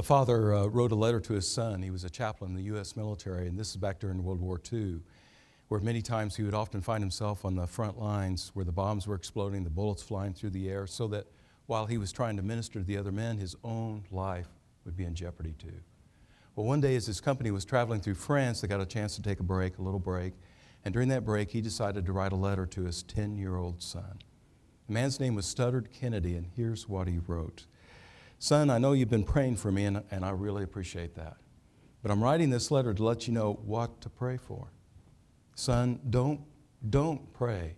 A father uh, wrote a letter to his son. He was a chaplain in the U.S. military, and this is back during World War II, where many times he would often find himself on the front lines where the bombs were exploding, the bullets flying through the air, so that while he was trying to minister to the other men, his own life would be in jeopardy too. Well, one day as his company was traveling through France, they got a chance to take a break, a little break, and during that break, he decided to write a letter to his 10 year old son. The man's name was Studdert Kennedy, and here's what he wrote Son, I know you've been praying for me, and, and I really appreciate that. But I'm writing this letter to let you know what to pray for. Son, don't, don't pray,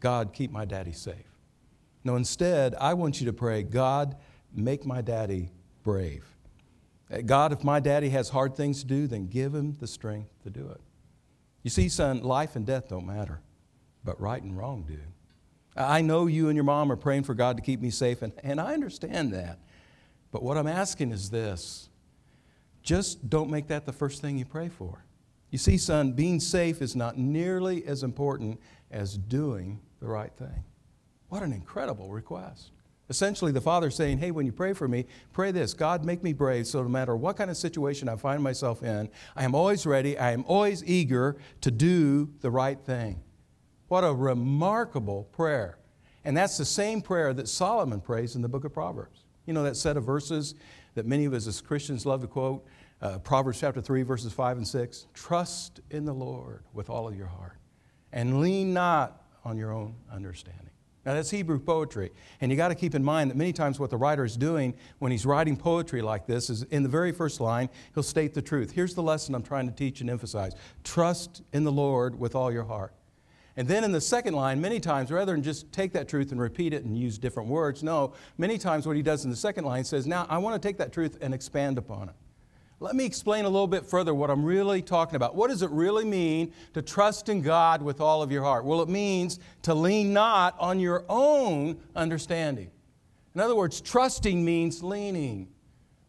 God, keep my daddy safe. No, instead, I want you to pray, God, make my daddy brave. Uh, God, if my daddy has hard things to do, then give him the strength to do it. You see, son, life and death don't matter, but right and wrong do. I know you and your mom are praying for God to keep me safe, and, and I understand that. But what I'm asking is this just don't make that the first thing you pray for. You see, son, being safe is not nearly as important as doing the right thing. What an incredible request. Essentially, the father saying, Hey, when you pray for me, pray this God, make me brave so no matter what kind of situation I find myself in, I am always ready, I am always eager to do the right thing. What a remarkable prayer. And that's the same prayer that Solomon prays in the book of Proverbs. You know that set of verses that many of us as Christians love to quote? Uh, Proverbs chapter 3, verses 5 and 6. Trust in the Lord with all of your heart and lean not on your own understanding. Now, that's Hebrew poetry. And you got to keep in mind that many times what the writer is doing when he's writing poetry like this is in the very first line, he'll state the truth. Here's the lesson I'm trying to teach and emphasize trust in the Lord with all your heart. And then in the second line, many times, rather than just take that truth and repeat it and use different words, no, many times what he does in the second line says, Now I want to take that truth and expand upon it. Let me explain a little bit further what I'm really talking about. What does it really mean to trust in God with all of your heart? Well, it means to lean not on your own understanding. In other words, trusting means leaning.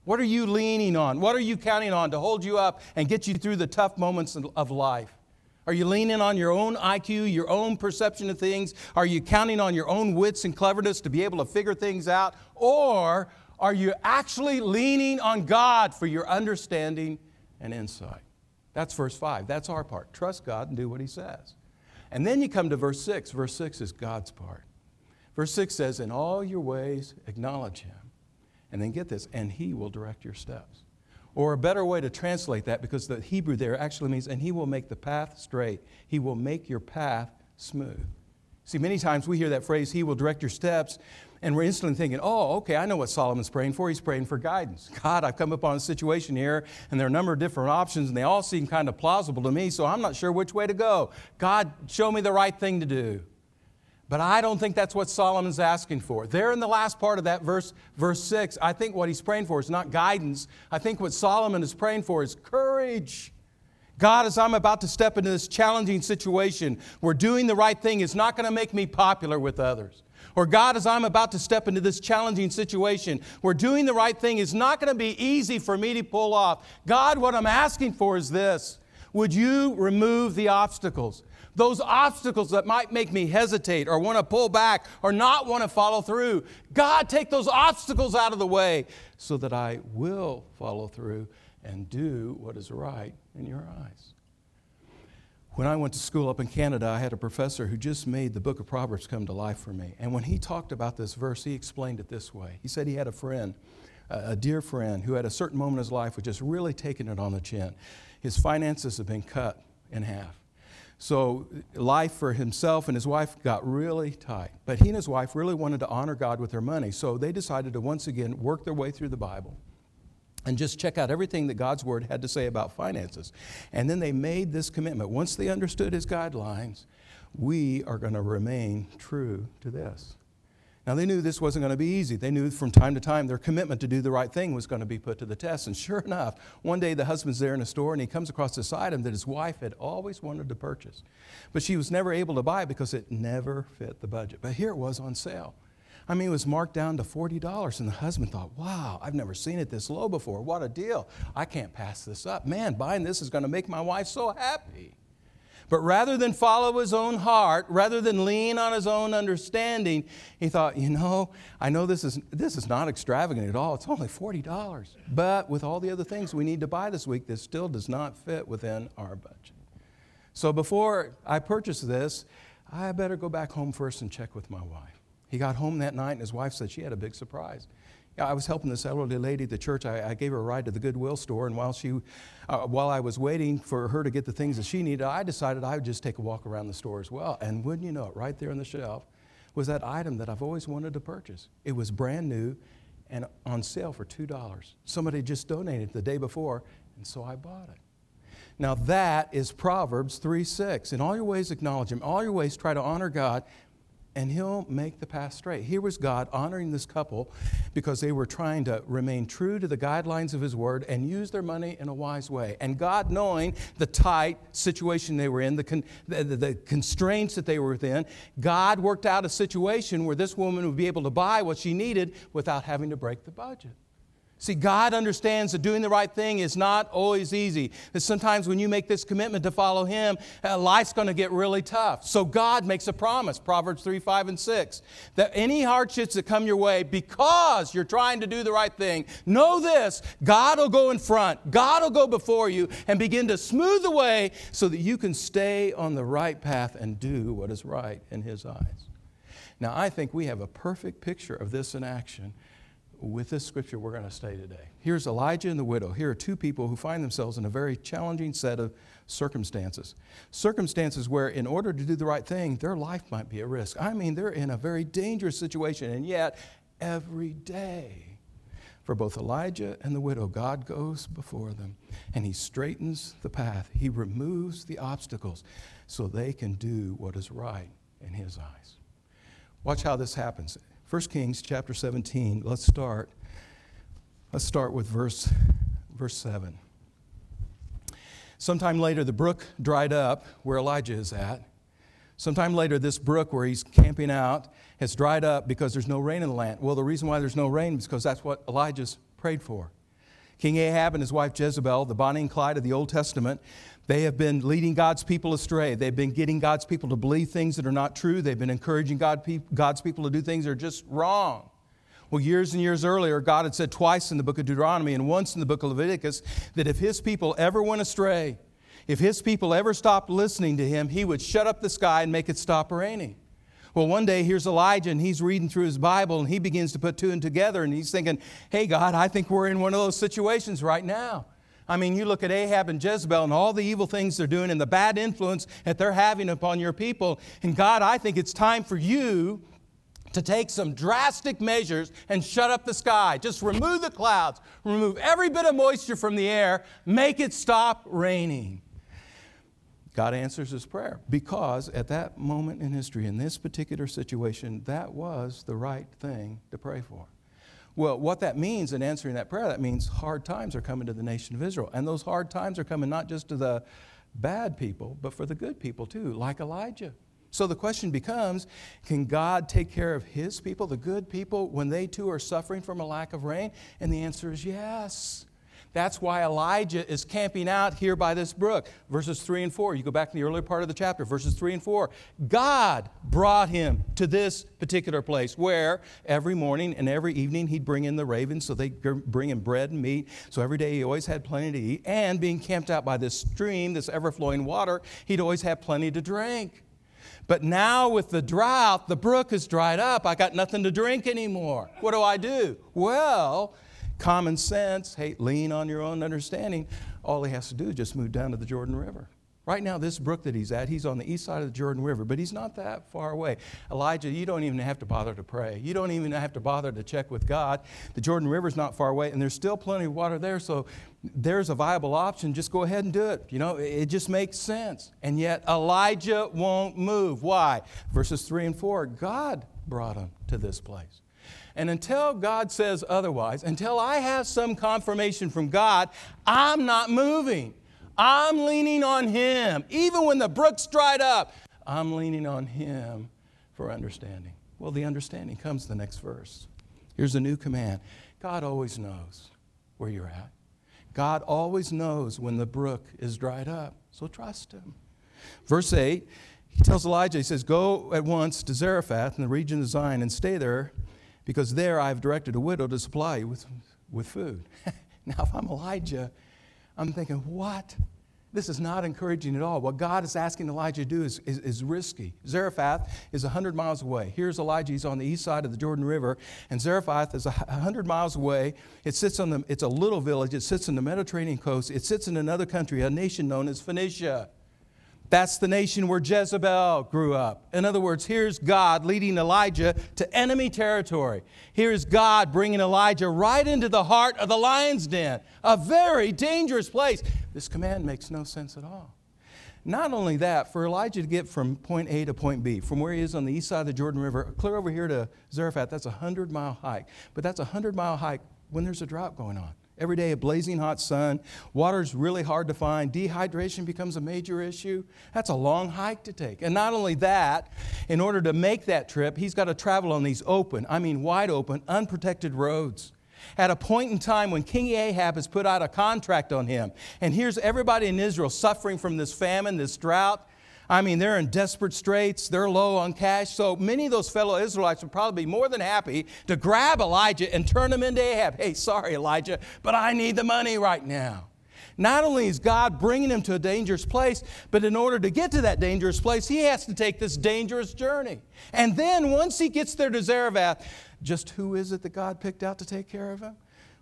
What are you leaning on? What are you counting on to hold you up and get you through the tough moments of life? Are you leaning on your own IQ, your own perception of things? Are you counting on your own wits and cleverness to be able to figure things out? Or are you actually leaning on God for your understanding and insight? That's verse 5. That's our part. Trust God and do what He says. And then you come to verse 6. Verse 6 is God's part. Verse 6 says, In all your ways, acknowledge Him. And then get this, and He will direct your steps. Or a better way to translate that, because the Hebrew there actually means, and he will make the path straight. He will make your path smooth. See, many times we hear that phrase, he will direct your steps, and we're instantly thinking, oh, okay, I know what Solomon's praying for. He's praying for guidance. God, I've come upon a situation here, and there are a number of different options, and they all seem kind of plausible to me, so I'm not sure which way to go. God, show me the right thing to do. But I don't think that's what Solomon's asking for. There in the last part of that verse, verse 6, I think what he's praying for is not guidance. I think what Solomon is praying for is courage. God, as I'm about to step into this challenging situation where doing the right thing is not going to make me popular with others. Or God, as I'm about to step into this challenging situation where doing the right thing is not going to be easy for me to pull off. God, what I'm asking for is this Would you remove the obstacles? Those obstacles that might make me hesitate or want to pull back or not want to follow through. God, take those obstacles out of the way so that I will follow through and do what is right in your eyes. When I went to school up in Canada, I had a professor who just made the book of Proverbs come to life for me. And when he talked about this verse, he explained it this way. He said he had a friend, a dear friend, who at a certain moment in his life was just really taking it on the chin. His finances had been cut in half. So life for himself and his wife got really tight. But he and his wife really wanted to honor God with their money. So they decided to once again work their way through the Bible and just check out everything that God's Word had to say about finances. And then they made this commitment. Once they understood his guidelines, we are going to remain true to this. Now, they knew this wasn't going to be easy. They knew from time to time their commitment to do the right thing was going to be put to the test. And sure enough, one day the husband's there in a store and he comes across this item that his wife had always wanted to purchase. But she was never able to buy because it never fit the budget. But here it was on sale. I mean, it was marked down to $40. And the husband thought, wow, I've never seen it this low before. What a deal. I can't pass this up. Man, buying this is going to make my wife so happy. But rather than follow his own heart, rather than lean on his own understanding, he thought, you know, I know this is, this is not extravagant at all. It's only $40. But with all the other things we need to buy this week, this still does not fit within our budget. So before I purchase this, I better go back home first and check with my wife. He got home that night and his wife said she had a big surprise. I was helping this elderly lady at the church. I, I, gave her a ride to the Goodwill store, and while, she, uh, while I was waiting for her to get the things that she needed, I decided I would just take a walk around the store as well. And wouldn't you know it, right there on the shelf was that item that I've always wanted to purchase. It was brand new and on sale for $2. Somebody just donated it the day before, and so I bought it. Now that is Proverbs 3 6. In all your ways, acknowledge Him. All your ways, try to honor God and he'll make the path straight. Here was God honoring this couple because they were trying to remain true to the guidelines of his word and use their money in a wise way. And God, knowing the tight situation they were in, the, con- the, the, constraints that they were within, God worked out a situation where this woman would be able to buy what she needed without having to break the budget. See, God understands that doing the right thing is not always easy. That sometimes when you make this commitment to follow Him, uh, life's going to get really tough. So God makes a promise, Proverbs 3, 5, and 6, that any hardships that come your way because you're trying to do the right thing, know this God will go in front, God will go before you and begin to smooth the way so that you can stay on the right path and do what is right in His eyes. Now, I think we have a perfect picture of this in action with this scripture we're going to stay today. Here's Elijah and the widow. Here are two people who find themselves in a very challenging set of circumstances. Circumstances where, in order to do the right thing, their life might be at risk. I mean, they're in a very dangerous situation, and yet, every day, for both Elijah and the widow, God goes before them and He straightens the path. He removes the obstacles so they can do what is right in His eyes. Watch how this happens. 1 Kings chapter 17, let's start. Let's start with verse, verse 7. Sometime later, the brook dried up where Elijah is at. Sometime later, this brook where he's camping out has dried up because there's no rain in the land. Well, the reason why there's no rain is because that's what Elijah's prayed for. King Ahab and his wife Jezebel, the Bonnie and Clyde of the Old Testament, they have been leading God's people astray. They've been getting God's people to believe things that are not true. They've been encouraging God, God's people to do things that are just wrong. Well, years and years earlier, God had said twice in the book of Deuteronomy and once in the book of Leviticus that if his people ever went astray, if his people ever stopped listening to him, he would shut up the sky and make it stop raining. Well, one day here's Elijah and he's reading through his Bible and he begins to put two and together and he's thinking, hey, God, I think we're in one of those situations right now. I mean, you look at Ahab and Jezebel and all the evil things they're doing and the bad influence that they're having upon your people. And God, I think it's time for you to take some drastic measures and shut up the sky. Just remove the clouds, remove every bit of moisture from the air, make it stop raining. God answers his prayer because at that moment in history, in this particular situation, that was the right thing to pray for. Well, what that means in answering that prayer, that means hard times are coming to the nation of Israel. And those hard times are coming not just to the bad people, but for the good people too, like Elijah. So the question becomes can God take care of his people, the good people, when they too are suffering from a lack of rain? And the answer is yes. That's why Elijah is camping out here by this brook. Verses 3 and 4. You go back to the earlier part of the chapter, verses 3 and 4. God brought him to this particular place where every morning and every evening he'd bring in the ravens, so they'd bring him bread and meat. So every day he always had plenty to eat. And being camped out by this stream, this ever flowing water, he'd always have plenty to drink. But now with the drought, the brook has dried up. I got nothing to drink anymore. What do I do? Well, common sense, hey, lean on your own understanding. All he has to do is just move down to the Jordan River. Right now, this brook that he's at, he's on the east side of the Jordan River, but he's not that far away. Elijah, you don't even have to bother to pray. You don't even have to bother to check with God. The Jordan River's not far away, and there's still plenty of water there, so there's a viable option. Just go ahead and do it. You know, it just makes sense. And yet, Elijah won't move. Why? Verses 3 and 4 God brought him to this place. And until God says otherwise, until I have some confirmation from God, I'm not moving. I'm leaning on Him. Even when the brook's dried up, I'm leaning on Him for understanding. Well, the understanding comes the next verse. Here's a new command God always knows where you're at. God always knows when the brook is dried up, so trust Him. Verse 8, he tells Elijah, he says, Go at once to Zarephath in the region of Sidon and stay there, because there I have directed a widow to supply you with, with food. now, if I'm Elijah, I'm thinking, What? This is not encouraging at all. What God is asking Elijah to do is, is, is, risky. Zarephath is 100 miles away. Here's Elijah. He's on the east side of the Jordan River, and Zarephath is 100 miles away. It sits on the, it's a little village. It sits on the Mediterranean coast. It sits in another country, a nation known as Phoenicia. That's the nation where Jezebel grew up. In other words, here's God leading Elijah to enemy territory. Here's God bringing Elijah right into the heart of the lion's den, a very dangerous place. This command makes no sense at all. Not only that, for Elijah to get from point A to point B, from where he is on the east side of the Jordan River, clear over here to Zarephath, that's a 100 mile hike. But that's a 100 mile hike when there's a drought going on. Every day, a blazing hot sun. Water's really hard to find. Dehydration becomes a major issue. That's a long hike to take. And not only that, in order to make that trip, he's got to travel on these open, I mean wide open, unprotected roads. At a point in time when King Ahab has put out a contract on him, and here's everybody in Israel suffering from this famine, this drought, I mean, they're in desperate straits, they're low on cash. So many of those fellow Israelites would probably be more than happy to grab Elijah and turn him into Ahab. Hey, sorry, Elijah, but I need the money right now. Not only is God bringing him to a dangerous place, but in order to get to that dangerous place, he has to take this dangerous journey. And then once he gets there to Zarephath, just who is it that God picked out to take care of him?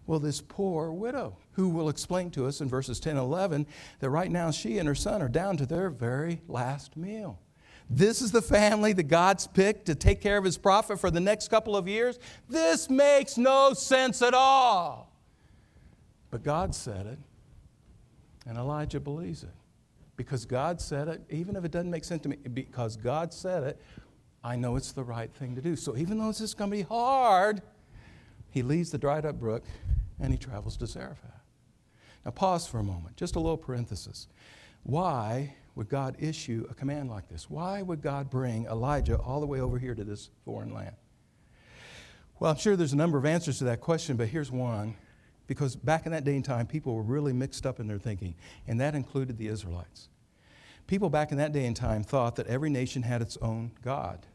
Well, this poor widow, who will explain to us in verses 10 and 11 that right now she and her son are down to their very last meal. This is the family that God's picked to take care of his prophet for the next couple of years. This makes no sense at all. But God said it, and Elijah believes it. Because God said it, even if it doesn't make sense to me, because God said it, I know it's the right thing to do. So even though this is going to be hard, he leaves the dried up brook and he travels to Zarephath. Now, pause for a moment, just a little parenthesis. Why would God issue a command like this? Why would God bring Elijah all the way over here to this foreign land? Well, I'm sure there's a number of answers to that question, but here's one. Because back in that day and time, people were really mixed up in their thinking, and that included the Israelites. People back in that day and time thought that every nation had its own God.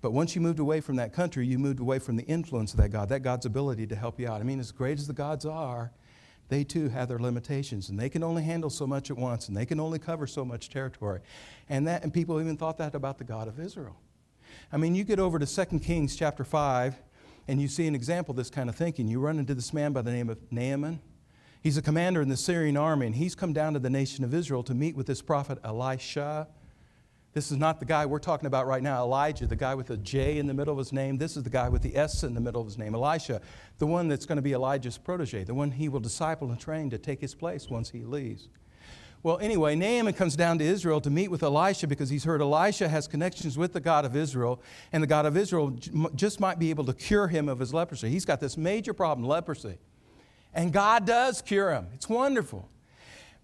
But once you moved away from that country, you moved away from the influence of that God, that God's ability to help you out. I mean, as great as the gods are, they too have their limitations and they can only handle so much at once and they can only cover so much territory. And, that, and people even thought that about the God of Israel. I mean, you get over to 2 Kings chapter 5 and you see an example of this kind of thinking. You run into this man by the name of Naaman. He's a commander in the Syrian army and he's come down to the nation of Israel to meet with this prophet Elisha. This is not the guy we're talking about right now, Elijah, the guy with the J in the middle of his name. This is the guy with the S in the middle of his name, Elisha, the one that's going to be Elijah's protege, the one he will disciple and train to take his place once he leaves. Well, anyway, Naaman comes down to Israel to meet with Elisha because he's heard Elisha has connections with the God of Israel, and the God of Israel just might be able to cure him of his leprosy. He's got this major problem, leprosy. And God does cure him. It's wonderful.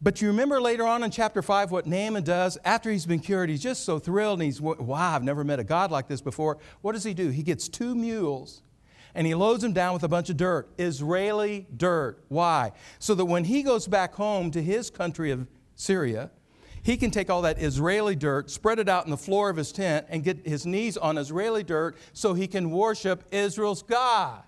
But you remember later on in chapter 5 what Naaman does after he's been cured? He's just so thrilled and he's, wow, I've never met a God like this before. What does he do? He gets two mules and he loads them down with a bunch of dirt, Israeli dirt. Why? So that when he goes back home to his country of Syria, he can take all that Israeli dirt, spread it out in the floor of his tent, and get his knees on Israeli dirt so he can worship Israel's God.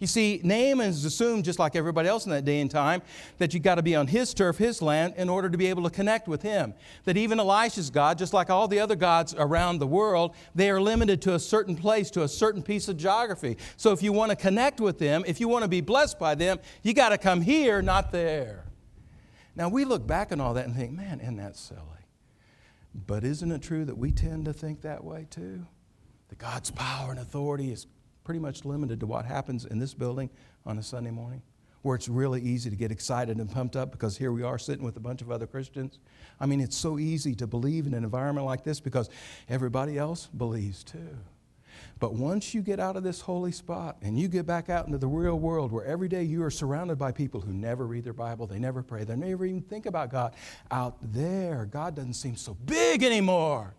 You see, Naaman is assumed, just like everybody else in that day and time, that you've got to be on his turf, his land, in order to be able to connect with him. That even Elisha's God, just like all the other gods around the world, they are limited to a certain place, to a certain piece of geography. So if you want to connect with them, if you want to be blessed by them, you got to come here, not there. Now, we look back on all that and think, man, isn't that silly? But isn't it true that we tend to think that way too? That God's power and authority is pretty much limited to what happens in this building on a Sunday morning, where it's really easy to get excited and pumped up because here we are sitting with a bunch of other Christians. I mean, it's so easy to believe in an environment like this because everybody else believes too. But once you get out of this holy spot and you get back out into the real world where every day you are surrounded by people who never read their Bible, they never pray, they never even think about God, out there, God doesn't seem so big anymore.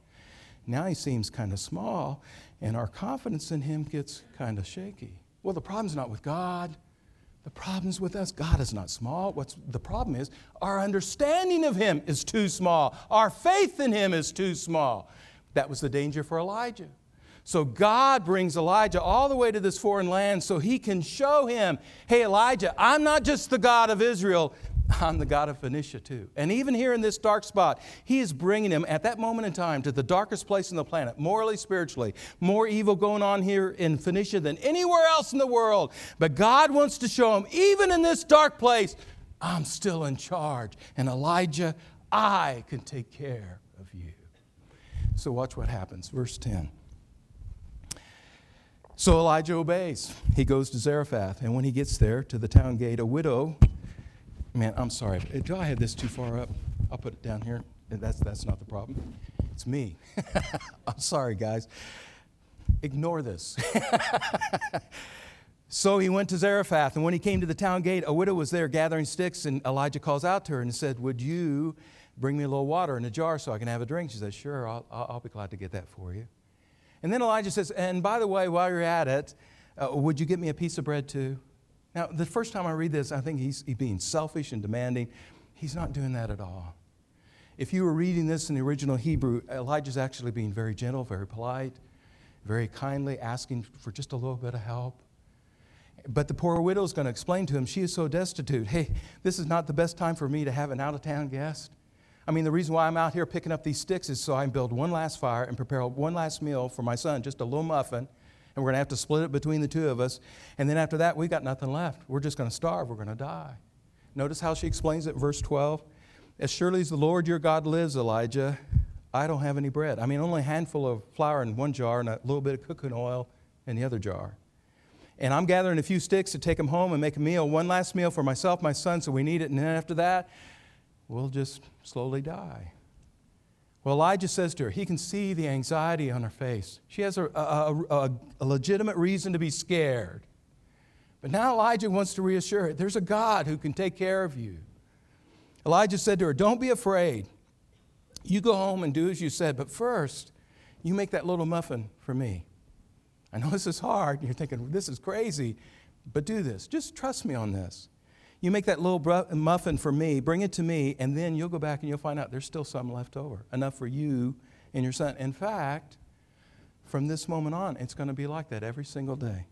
Now he seems kind of small, and our confidence in him gets kind of shaky. Well, the problem's not with God, the problem's with us. God is not small. What's the problem is our understanding of him is too small. Our faith in him is too small. That was the danger for Elijah. So God brings Elijah all the way to this foreign land so he can show him, hey, Elijah, I'm not just the God of Israel, I'm the God of Phoenicia too. And even here in this dark spot, he is bringing him at that moment in time to the darkest place on the planet, morally, spiritually. More evil going on here in Phoenicia than anywhere else in the world. But God wants to show him, even in this dark place, I'm still in charge. And Elijah, I can take care of you. So watch what happens. Verse 10. So Elijah obeys. He goes to Zarephath, and when he gets there to the town gate, a widow, man, I'm sorry, do I have this too far up? I'll put it down here. That's, that's not the problem. It's me. I'm sorry, guys. Ignore this. so he went to Zarephath, and when he came to the town gate, a widow was there gathering sticks, and Elijah calls out to her and said, Would you bring me a little water in a jar so I can have a drink? She said, Sure, I'll, I'll be glad to get that for you. And then Elijah says, And by the way, while you're at it, uh, would you get me a piece of bread too? Now, the first time I read this, I think he's, he's being selfish and demanding. He's not doing that at all. If you were reading this in the original Hebrew, Elijah's actually being very gentle, very polite, very kindly, asking for just a little bit of help. But the poor widow is going to explain to him, she is so destitute. Hey, this is not the best time for me to have an out of town guest. I mean, the reason why I'm out here picking up these sticks is so I can build one last fire and prepare one last meal for my son, just a little muffin. And we're going to have to split it between the two of us. And then after that, we've got nothing left. We're just going to starve. We're going to die. Notice how she explains it, verse 12. As surely as the Lord your God lives, Elijah, I don't have any bread. I mean, only a handful of flour in one jar and a little bit of cooking oil in the other jar. And I'm gathering a few sticks to take them home and make a meal, one last meal for myself, my son, so we need it. And then after that, we'll just slowly die. Well, Elijah says to her, he can see the anxiety on her face. She has a, a, a, a, legitimate reason to be scared. But now Elijah wants to reassure her there's a God who can take care of you. Elijah said to her, Don't be afraid. You go home and do as you said, but first, you make that little muffin for me. I know this is hard. and You're thinking, This is crazy, but do this. Just trust me on this. You make that little muffin for me, bring it to me, and then you'll go back and you'll find out there's still some left over, enough for you and your son. In fact, from this moment on, it's going to be like that every single day.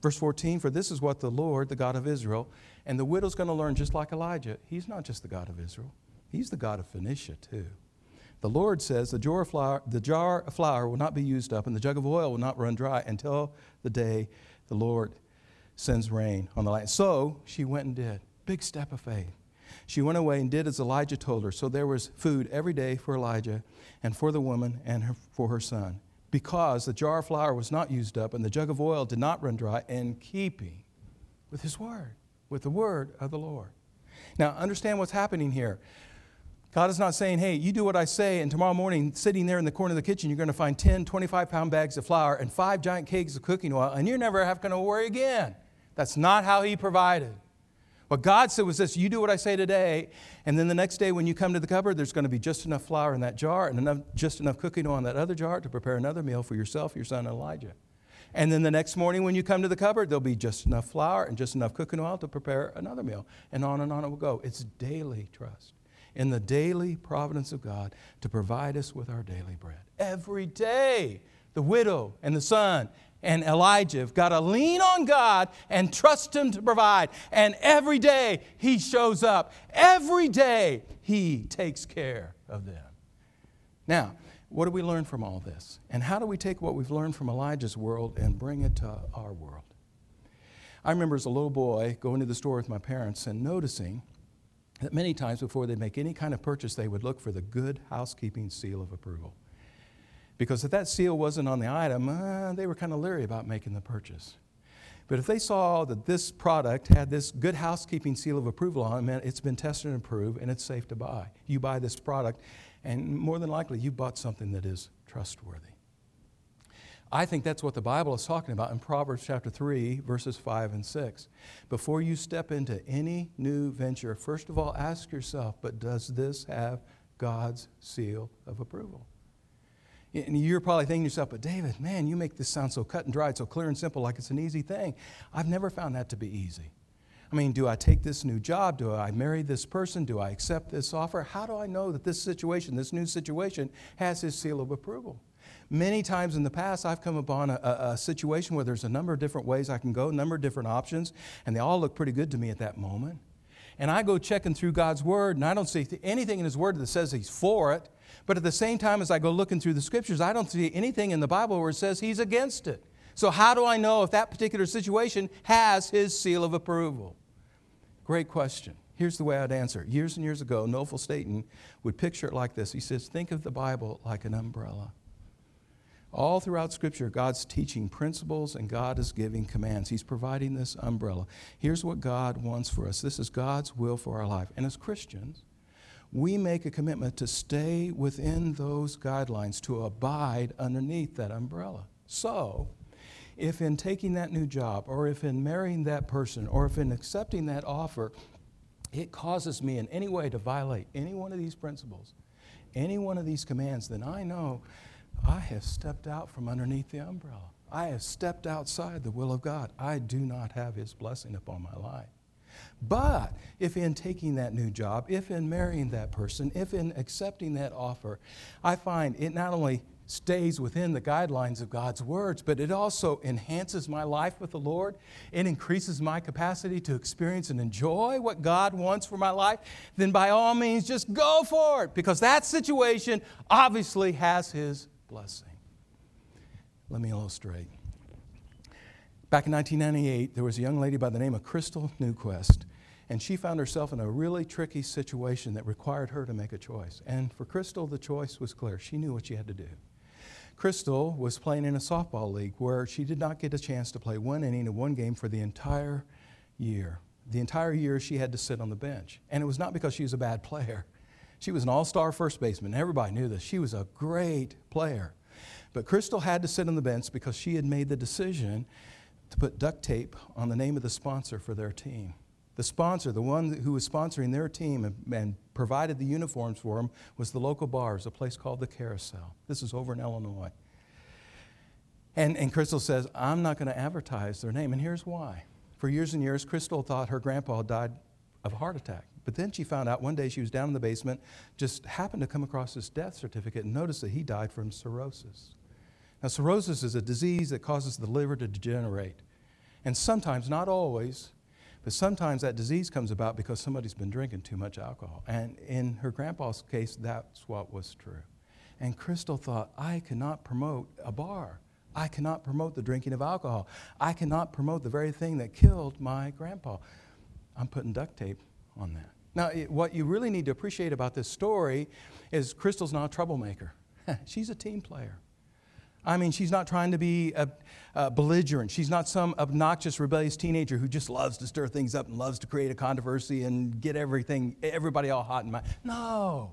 Verse 14, for this is what the Lord, the God of Israel, and the widow's going to learn just like Elijah. He's not just the God of Israel, he's the God of Phoenicia too. The Lord says the jar, of flour, the jar of flour will not be used up, and the jug of oil will not run dry until the day the Lord sends rain on the land. So she went and did. Big step of faith. She went away and did as Elijah told her. So there was food every day for Elijah and for the woman and her, for her son, because the jar of flour was not used up and the jug of oil did not run dry, in keeping with his word, with the word of the Lord. Now, understand what's happening here. God is not saying, hey, you do what I say, and tomorrow morning, sitting there in the corner of the kitchen, you're going to find 10, 25 pound bags of flour and five giant kegs of cooking oil, and you're never going to worry again. That's not how He provided. What God said was this you do what I say today, and then the next day when you come to the cupboard, there's going to be just enough flour in that jar and enough, just enough cooking oil in that other jar to prepare another meal for yourself, your son, Elijah. And then the next morning when you come to the cupboard, there'll be just enough flour and just enough cooking oil to prepare another meal. And on and on it will go. It's daily trust in the daily providence of God to provide us with our daily bread. Every day, the widow and the son and Elijah have got to lean on God and trust Him to provide. And every day He shows up. Every day He takes care of them. Now, what do we learn from all this? And how do we take what we've learned from Elijah's world and bring it to our world? I remember as a little boy going to the store with my parents and noticing that many times before they make any kind of purchase, they would look for the good housekeeping seal of approval. Because if that seal wasn't on the item, uh, they were kind of leery about making the purchase. But if they saw that this product had this good housekeeping seal of approval on it, meant it's been tested and approved and it's safe to buy. You buy this product, and more than likely, you bought something that is trustworthy. I think that's what the Bible is talking about in Proverbs chapter 3, verses 5 and 6. Before you step into any new venture, first of all, ask yourself, but does this have God's seal of approval? And you're probably thinking to yourself, but David, man, you make this sound so cut and dried, so clear and simple, like it's an easy thing. I've never found that to be easy. I mean, do I take this new job? Do I marry this person? Do I accept this offer? How do I know that this situation, this new situation, has his seal of approval? Many times in the past, I've come upon a, a, a, situation where there's a number of different ways I can go, a number of different options, and they all look pretty good to me at that moment. And I go checking through God's Word, and I don't see anything in His Word that says He's for it. But at the same time, as I go looking through the Scriptures, I don't see anything in the Bible where it says He's against it. So, how do I know if that particular situation has His seal of approval? Great question. Here's the way I'd answer. Years and years ago, Knofel Staton would picture it like this. He says, Think of the Bible like an umbrella. All throughout Scripture, God's teaching principles and God is giving commands. He's providing this umbrella. Here's what God wants for us this is God's will for our life. And as Christians, we make a commitment to stay within those guidelines, to abide underneath that umbrella. So, if in taking that new job, or if in marrying that person, or if in accepting that offer, it causes me in any way to violate any one of these principles, any one of these commands, then I know I have stepped out from underneath the umbrella. I have stepped outside the will of God. I do not have His blessing upon my life. But if in taking that new job, if in marrying that person, if in accepting that offer, I find it not only stays within the guidelines of God's words, but it also enhances my life with the Lord. It increases my capacity to experience and enjoy what God wants for my life. Then, by all means, just go for it because that situation obviously has His blessing. Let me illustrate. Back in 1998, there was a young lady by the name of Crystal Newquest, and she found herself in a really tricky situation that required her to make a choice. And for Crystal, the choice was clear. She knew what she had to do. Crystal was playing in a softball league where she did not get a chance to play one inning of one game for the entire year. The entire year she had to sit on the bench. And it was not because she was a bad player. She was an all star first baseman. Everybody knew this. She was a great player. But Crystal had to sit on the bench because she had made the decision to put duct tape on the name of the sponsor for their team. The sponsor, the one who was sponsoring their team and, and provided the uniforms for them, was the local bars, a place called the Carousel. This is over in Illinois. And, and Crystal says, I'm not going to advertise their name. And here's why. For years and years, Crystal thought her grandpa died of a heart attack. But then she found out one day she was down in the basement, just happened to come across his death certificate and noticed that he died from cirrhosis. Now, cirrhosis is a disease that causes the liver to degenerate. And sometimes, not always, but sometimes that disease comes about because somebody's been drinking too much alcohol. And in her grandpa's case, that's what was true. And Crystal thought, I cannot promote a bar. I cannot promote the drinking of alcohol. I cannot promote the very thing that killed my grandpa. I'm putting duct tape on that. Now, it, what you really need to appreciate about this story is Crystal's not a troublemaker. She's a team player. I mean, she's not trying to be a, a, belligerent. She's not some obnoxious, rebellious teenager who just loves to stir things up and loves to create a controversy and get everything, everybody all hot and mad. No.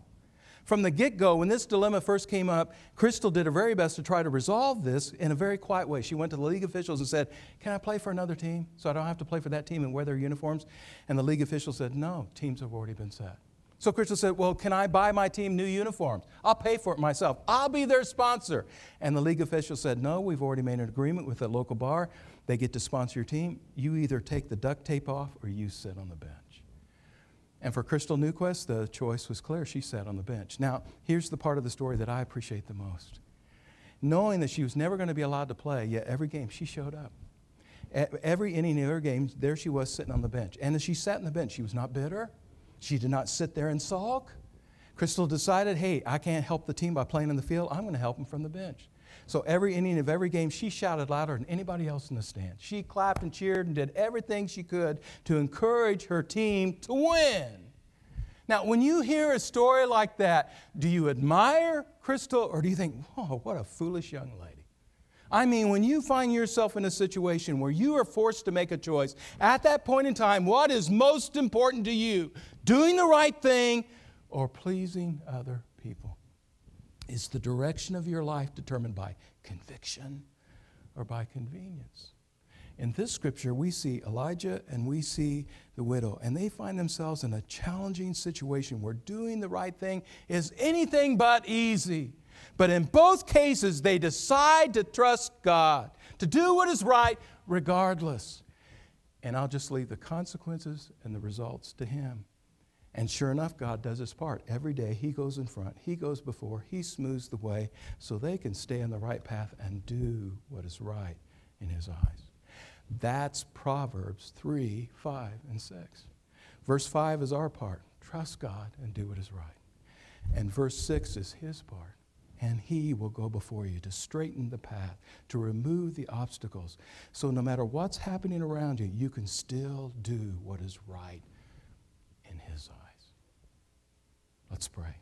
From the get go, when this dilemma first came up, Crystal did her very best to try to resolve this in a very quiet way. She went to the league officials and said, Can I play for another team so I don't have to play for that team and wear their uniforms? And the league officials said, No, teams have already been set. So Crystal said, Well, can I buy my team new uniforms? I'll pay for it myself. I'll be their sponsor. And the league official said, No, we've already made an agreement with a local bar. They get to sponsor your team. You either take the duct tape off or you sit on the bench. And for Crystal Newquest, the choice was clear. She sat on the bench. Now, here's the part of the story that I appreciate the most. Knowing that she was never going to be allowed to play, yet every game she showed up. Every inning of her game, there she was sitting on the bench. And as she sat on the bench, she was not bitter. She did not sit there and sulk. Crystal decided, hey, I can't help the team by playing in the field. I'm going to help them from the bench. So every inning of every game, she shouted louder than anybody else in the stand. She clapped and cheered and did everything she could to encourage her team to win. Now, when you hear a story like that, do you admire Crystal or do you think, whoa, what a foolish young lady? I mean, when you find yourself in a situation where you are forced to make a choice, at that point in time, what is most important to you? Doing the right thing or pleasing other people? Is the direction of your life determined by conviction or by convenience? In this scripture, we see Elijah and we see the widow, and they find themselves in a challenging situation where doing the right thing is anything but easy. But in both cases, they decide to trust God, to do what is right regardless. and I'll just leave the consequences and the results to Him. And sure enough, God does His part. Every day, He goes in front, He goes before, He smooths the way so they can stay on the right path and do what is right in His eyes. That's Proverbs 3, 5, and 6. Verse 5 is our part trust God and do what is right. And verse 6 is His part and He will go before you to straighten the path, to remove the obstacles. So no matter what's happening around you, you can still do what is right in His eyes. Let's pray.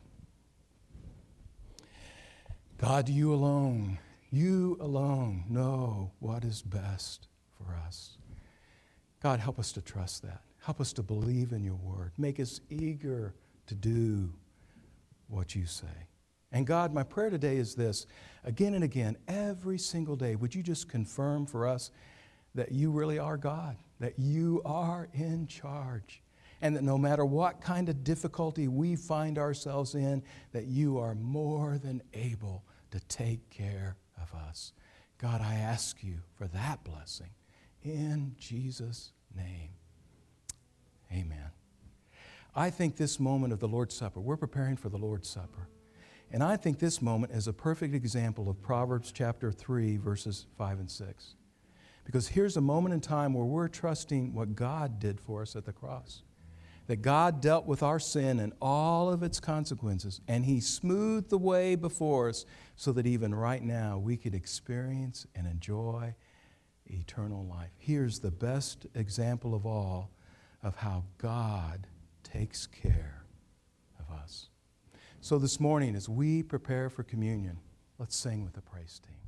God, you alone, you alone know what is best for us. God, help us to trust that. Help us to believe in your word. Make us eager to do what you say. And God, my prayer today is this again and again, every single day, would you just confirm for us that you really are God, that you are in charge, and that no matter what kind of difficulty we find ourselves in, that you are more than able to take care of us. God, I ask you for that blessing in Jesus' name. Amen. I think this moment of the Lord's Supper, we're preparing for the Lord's Supper. And I think this moment is a perfect example of Proverbs chapter 3, verses 5 and 6. Because here's a moment in time where we're trusting what God did for us at the cross. That God dealt with our sin and all of its consequences, and He smoothed the way before us so that even right now we could experience and enjoy eternal life. Here's the best example of all of how God takes care of us. So, this morning, as we prepare for communion, let's sing with the praise team.